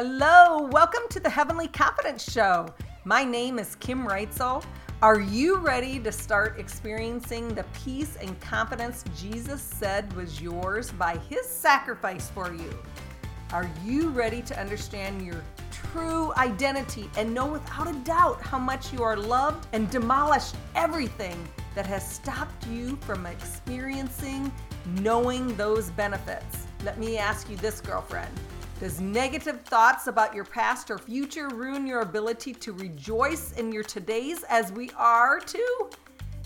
Hello, welcome to the Heavenly Confident Show. My name is Kim Reutzel. Are you ready to start experiencing the peace and confidence Jesus said was yours by his sacrifice for you? Are you ready to understand your true identity and know without a doubt how much you are loved and demolish everything that has stopped you from experiencing knowing those benefits? Let me ask you this, girlfriend. Does negative thoughts about your past or future ruin your ability to rejoice in your todays as we are too?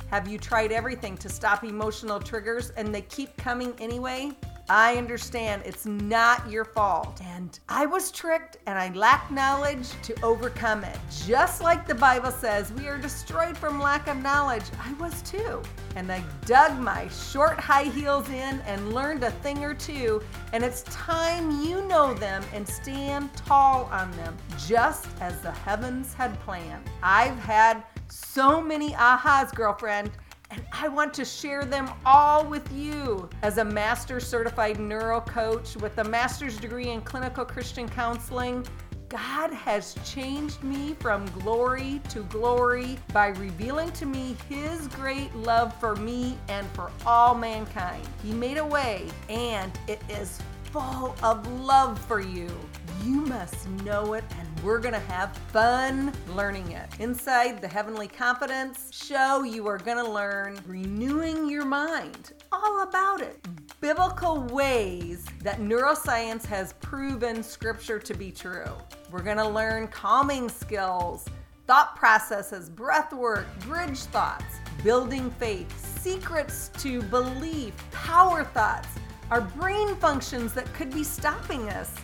Have you tried everything to stop emotional triggers and they keep coming anyway? I understand it's not your fault. And I was tricked and I lack knowledge to overcome it. Just like the Bible says, we are destroyed from lack of knowledge. I was too. And I dug my short high heels in and learned a thing or two. And it's time you know them and stand tall on them, just as the heavens had planned. I've had so many ahas, girlfriend and I want to share them all with you. As a master certified neuro coach with a master's degree in clinical Christian counseling, God has changed me from glory to glory by revealing to me His great love for me and for all mankind. He made a way, and it is full of love for you. You must know it, and we're going to have fun learning it. Inside the Heavenly Confident show, you are going to learn renewing your mind, all about it. Biblical ways that neuroscience has proven scripture to be true. We're going to learn calming skills, thought processes, breath work, bridge thoughts, building faith, secrets to belief, power thoughts our brain functions that could be stopping us,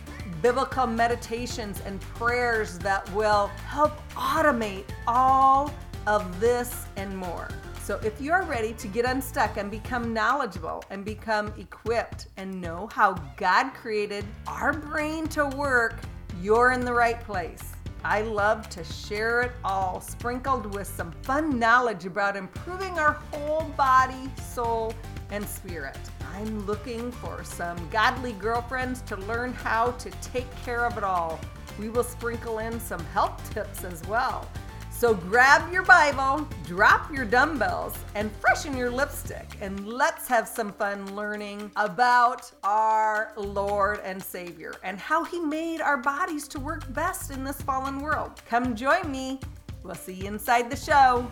biblical meditations and prayers that will help automate all of this and more. So, if you're ready to get unstuck and become knowledgeable and become equipped and know how God created our brain to work, you're in the right place. I love to share it all, sprinkled with some fun knowledge about improving our whole body, soul, and spirit. I'm looking for some godly girlfriends to learn how to take care of it all. We will sprinkle in some health tips as well. So grab your Bible, drop your dumbbells, and freshen your lipstick, and let's have some fun learning about our Lord and Savior and how He made our bodies to work best in this fallen world. Come join me. We'll see you inside the show.